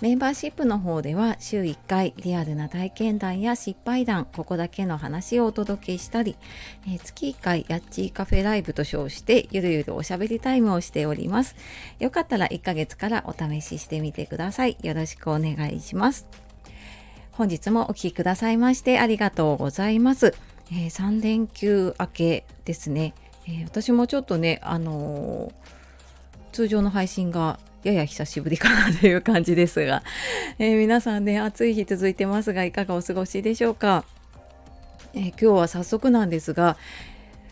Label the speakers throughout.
Speaker 1: メンバーシップの方では週1回リアルな体験談や失敗談、ここだけの話をお届けしたり、えー月1回やっちーカフェライブと称してゆるゆるおしゃべりタイムをしております。よかったら1ヶ月からお試ししてみてください。よろしくお願いします。本日もお聴きくださいましてありがとうございます。えー3連休明けですね。えー私もちょっとね、あの通常の配信がやや久しぶりかなという感じですが、えー皆さんね暑い日続いてますがいかがお過ごしでしょうか、えー今日は早速なんですが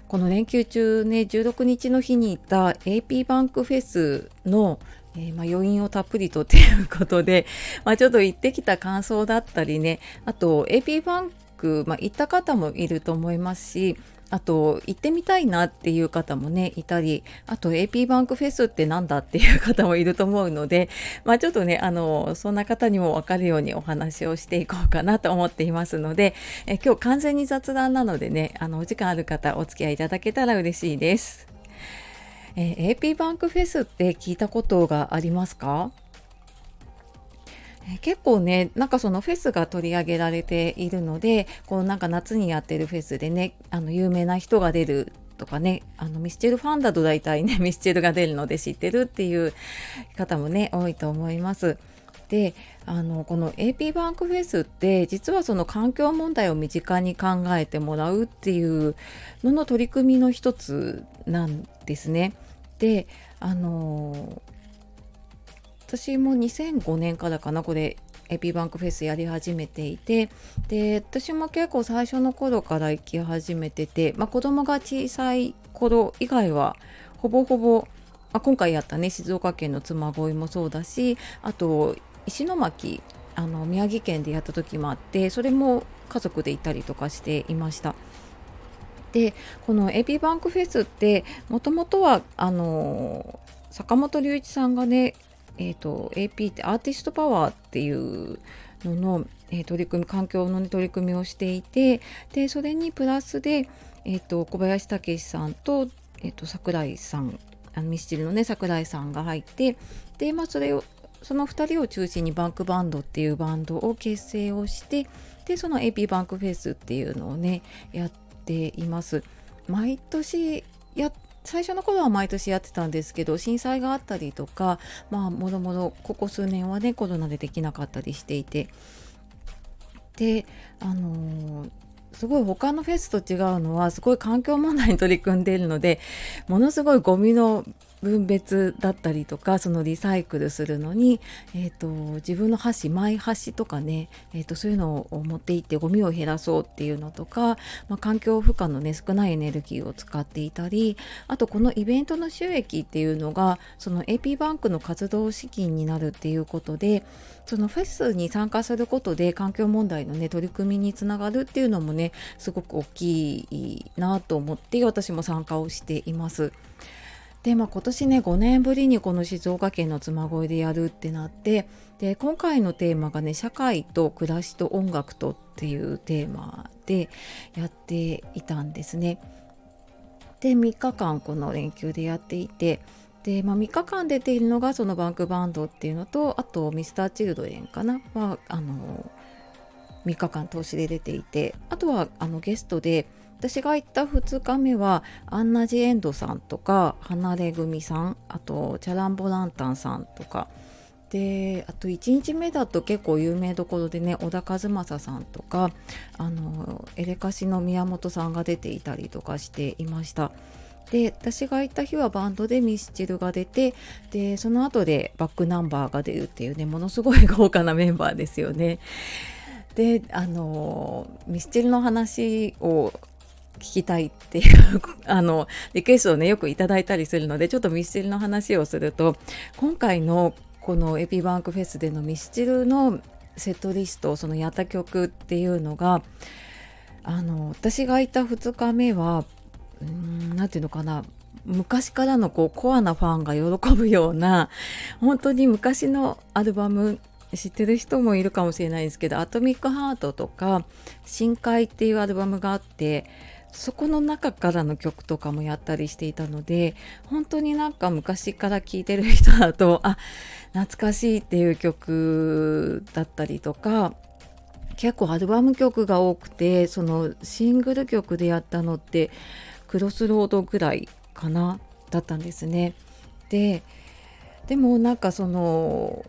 Speaker 1: この連休中ね16日の日に行った AP バンクフェスのえーまあ、余韻をたっぷりとっていうことで、まあ、ちょっと行ってきた感想だったりねあと AP バンク、まあ、行った方もいると思いますしあと行ってみたいなっていう方もねいたりあと AP バンクフェスってなんだっていう方もいると思うのでまあちょっとねあのそんな方にも分かるようにお話をしていこうかなと思っていますのでえ今日完全に雑談なのでねあのお時間ある方お付き合いいただけたら嬉しいです。え AP バンクフェスって聞いたことがありますか？結構ねなんかそのフェスが取り上げられているのでこうなんか夏にやってるフェスでねあの有名な人が出るとかねあのミスチルファンだと大体ね ミスチルが出るので知ってるっていう方もね多いと思います。であのこの AP バンクフェスって実はその環境問題を身近に考えてもらうっていうのの取り組みの一つなんですね。であの私も2005年からかなこれ AP バンクフェスやり始めていてで私も結構最初の頃から行き始めてて、まあ、子供が小さい頃以外はほぼほぼ、まあ、今回やったね静岡県の妻恋もそうだしあと石巻あの宮城県でやった時もあってそれも家族で行ったりとかしていました。でこの AP バンクフェスってもともとはあの坂本龍一さんがねえー、と AP ってアーティストパワーっていうのの、えー取り組み環境の、ね、取り組みをしていてでそれにプラスで、えー、と小林武さんと,、えー、と桜井さんあのミスチルのね桜井さんが入ってで、まあ、それをその2人を中心にバンクバンドっていうバンドを結成をしてでその AP バンクフェスっていうのをねやっています。毎年やっ最初の頃は毎年やってたんですけど震災があったりとかまあもろもろここ数年はねコロナでできなかったりしていて。であのーすごい他のフェスと違うのはすごい環境問題に取り組んでいるのでものすごいゴミの分別だったりとかそのリサイクルするのに、えー、と自分の箸マイ箸とかね、えー、とそういうのを持っていってゴミを減らそうっていうのとか、まあ、環境負荷のね少ないエネルギーを使っていたりあとこのイベントの収益っていうのがその AP バンクの活動資金になるっていうことでそのフェスに参加することで環境問題のね取り組みにつながるっていうのもねすごく大きいなと思って私も参加をしています。でまあ、今年ね5年ぶりにこの静岡県の妻恋でやるってなってで今回のテーマがね「社会と暮らしと音楽と」っていうテーマでやっていたんですね。で3日間この連休でやっていてで、まあ、3日間出ているのがそのバンクバンドっていうのとあと Mr.Children かな？はあの3日間通しで出ていてあとはあのゲストで私が行った2日目はアンナ・ジ・エンドさんとか離れ組さんあとチャラン・ボランタンさんとかであと1日目だと結構有名どころでね小田和正さんとかあのエレカシの宮本さんが出ていたりとかしていました。で私が行った日はバンドでミスチルが出てでその後でバックナンバーが出るっていうねものすごい豪華なメンバーですよね。であのミスチルの話を聞きたいっていう あのリクエストをねよくいただいたりするのでちょっとミスチルの話をすると今回のこのエピバンクフェスでのミスチルのセットリストそのやった曲っていうのがあの私がいた2日目はうーんなんていうのかな昔からのこうコアなファンが喜ぶような本当に昔のアルバム知ってる人もいるかもしれないんですけど「アトミックハート」とか「深海」っていうアルバムがあってそこの中からの曲とかもやったりしていたので本当になんか昔から聴いてる人だとあ懐かしいっていう曲だったりとか結構アルバム曲が多くてそのシングル曲でやったのってクロスロードぐらいかなだったんですね。ででもなんかその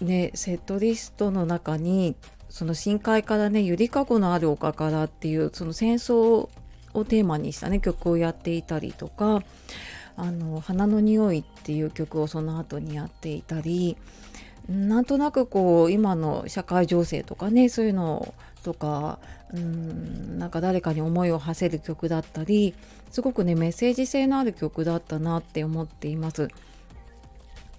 Speaker 1: ねセットリストの中にその深海からね「ゆりかごのある丘から」っていうその戦争をテーマにしたね曲をやっていたりとか「あの花の匂い」っていう曲をその後にやっていたりなんとなくこう今の社会情勢とかねそういうのとかうんなんか誰かに思いを馳せる曲だったりすごくねメッセージ性のある曲だったなって思っています。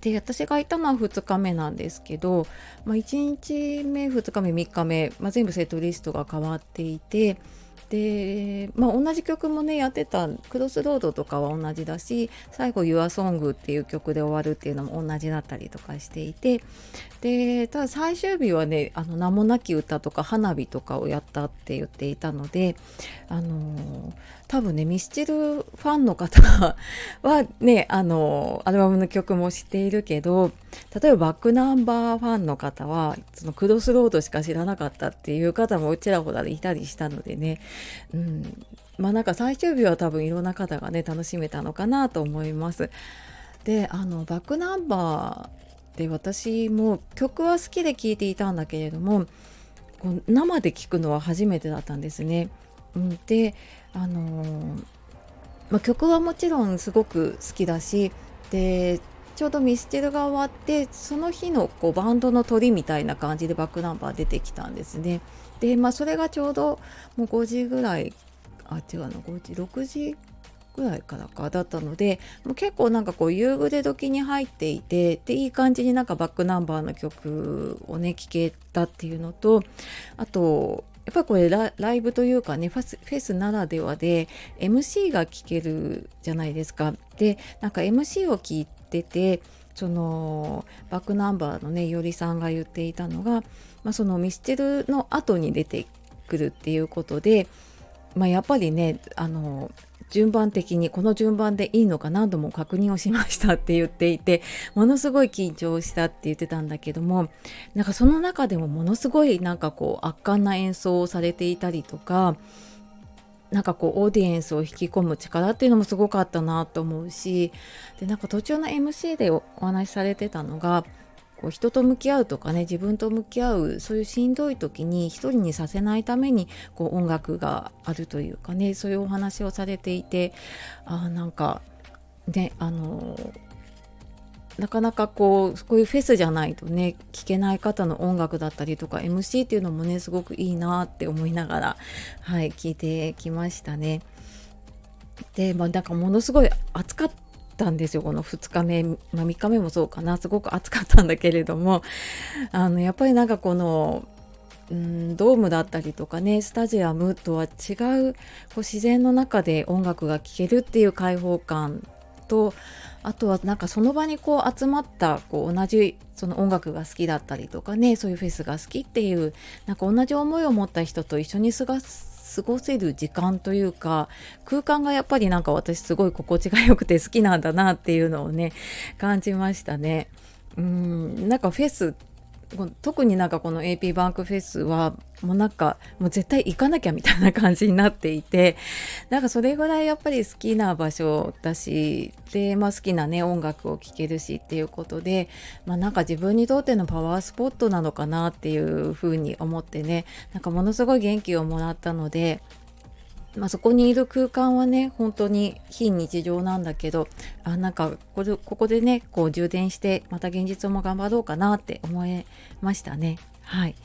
Speaker 1: で私がいたのは2日目なんですけど、まあ、1日目2日目3日目、まあ、全部セットリストが変わっていてで、まあ、同じ曲もねやってた「クロスロード」とかは同じだし最後「YourSong」っていう曲で終わるっていうのも同じだったりとかしていてでただ最終日はねあの名もなき歌とか花火とかをやったって言っていたのであの多分ねミスチルファンの方はねあのアルバムの曲も知っているけど例えばバックナンバーファンの方はそのクロスロードしか知らなかったっていう方もちらほらいたりしたのでね、うん、まあなんか最終日は多分いろんな方がね楽しめたのかなと思います。であのバックナンバーで私も曲は好きで聴いていたんだけれどもこう生で聴くのは初めてだったんですね。うん、であのー、まあ、曲はもちろんすごく好きだしでちょうどミスチルが終わってその日のこうバンドの鳥みたいな感じでバックナンバー出てきたんですね。でまあそれがちょうどもう5時ぐらいあ違うの5時6時ぐらいからかだったのでもう結構なんかこう夕暮れ時に入っていてでいい感じになんかバックナンバーの曲をね聴けたっていうのとあとやっぱりこれライブというかねフェスフェスならではで MC が聴けるじゃないですか。でなんか MC を聞いててそのバックナンバーのねいおりさんが言っていたのが、まあ、そのミスチルの後に出てくるっていうことで、まあ、やっぱりねあの順番的にこの順番でいいのか何度も確認をしましたって言っていてものすごい緊張したって言ってたんだけどもなんかその中でもものすごいなんかこう圧巻な演奏をされていたりとかなんかこうオーディエンスを引き込む力っていうのもすごかったなと思うしでなんか途中の MC でお話しされてたのがこう人と向き合うとかね自分と向き合うそういうしんどい時に一人にさせないためにこう音楽があるというかねそういうお話をされていてあなんかねあのなかなかこうこういうフェスじゃないとね聴けない方の音楽だったりとか MC っていうのもねすごくいいなって思いながらはい聞いてきましたね。でまあなんかものすごい暑かったんですよ。この2日目、まあ、3日目もそうかな。すごく暑かったんだけれども。あのやっぱりなんかこのドームだったりとかねスタジアムとは違うこう自然の中で音楽が聴けるっていう開放感とあとはなんかその場にこう集まったこう同じその音楽が好きだったりとかねそういうフェスが好きっていうなんか同じ思いを持った人と一緒に過ごす過ごせる時間というか空間がやっぱりなんか私すごい心地が良くて好きなんだなっていうのをね感じましたね。うんなんかフェス特になんかこの AP バンクフェスはもうなんかもう絶対行かなきゃみたいな感じになっていて なんかそれぐらいやっぱり好きな場所だしで、まあ、好きなね音楽を聴けるしっていうことで、まあ、なんか自分にとってのパワースポットなのかなっていうふうに思ってねなんかものすごい元気をもらったのでまあ、そこにいる空間はね本当に非日常なんだけどあなんかこれここでねこう充電してまた現実も頑張ろうかなって思いましたね。はい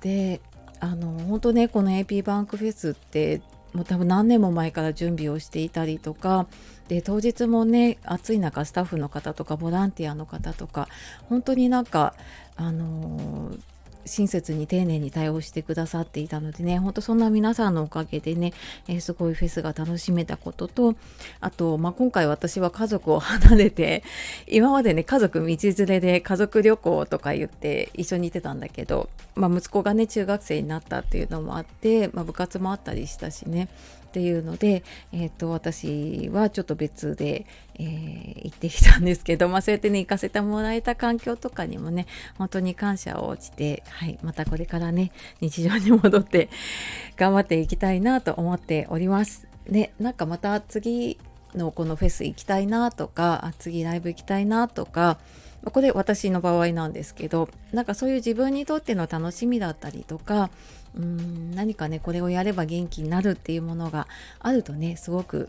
Speaker 1: であの本当ねこの AP バンクフェスってもう多分何年も前から準備をしていたりとかで当日もね暑い中スタッフの方とかボランティアの方とか本当になんかあのー親切に丁寧に対応してくださっていたのでねほんとそんな皆さんのおかげでね、えー、すごいフェスが楽しめたこととあと、まあ、今回私は家族を離れて今までね家族道連れで家族旅行とか言って一緒にいてたんだけど、まあ、息子がね中学生になったっていうのもあって、まあ、部活もあったりしたしね。っていうので、えーと、私はちょっと別で、えー、行ってきたんですけど、まあ、そうやってね行かせてもらえた環境とかにもね本当に感謝をして、はい、またこれからね日常に戻って 頑張っていきたいなと思っております。ね、なんかまた次のこのフェス行きたいなとか次ライブ行きたいなとかこれ私の場合なんですけどなんかそういう自分にとっての楽しみだったりとかうん何かねこれをやれば元気になるっていうものがあるとねすごく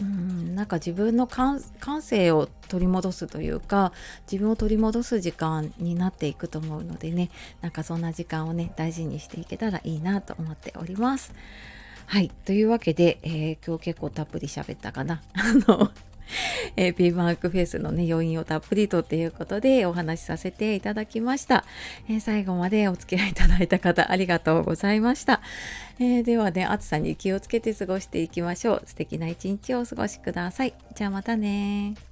Speaker 1: うんなんか自分の感性を取り戻すというか自分を取り戻す時間になっていくと思うのでねなんかそんな時間をね大事にしていけたらいいなと思っております。はいというわけで、えー、今日結構たっぷり喋ったかな。あの えー、ピーマークフェスのね、余韻をたっぷりとっていうことでお話しさせていただきました。えー、最後までお付き合いいただいた方、ありがとうございました。えー、ではね、暑さに気をつけて過ごしていきましょう。素敵な一日をお過ごしください。じゃあまたね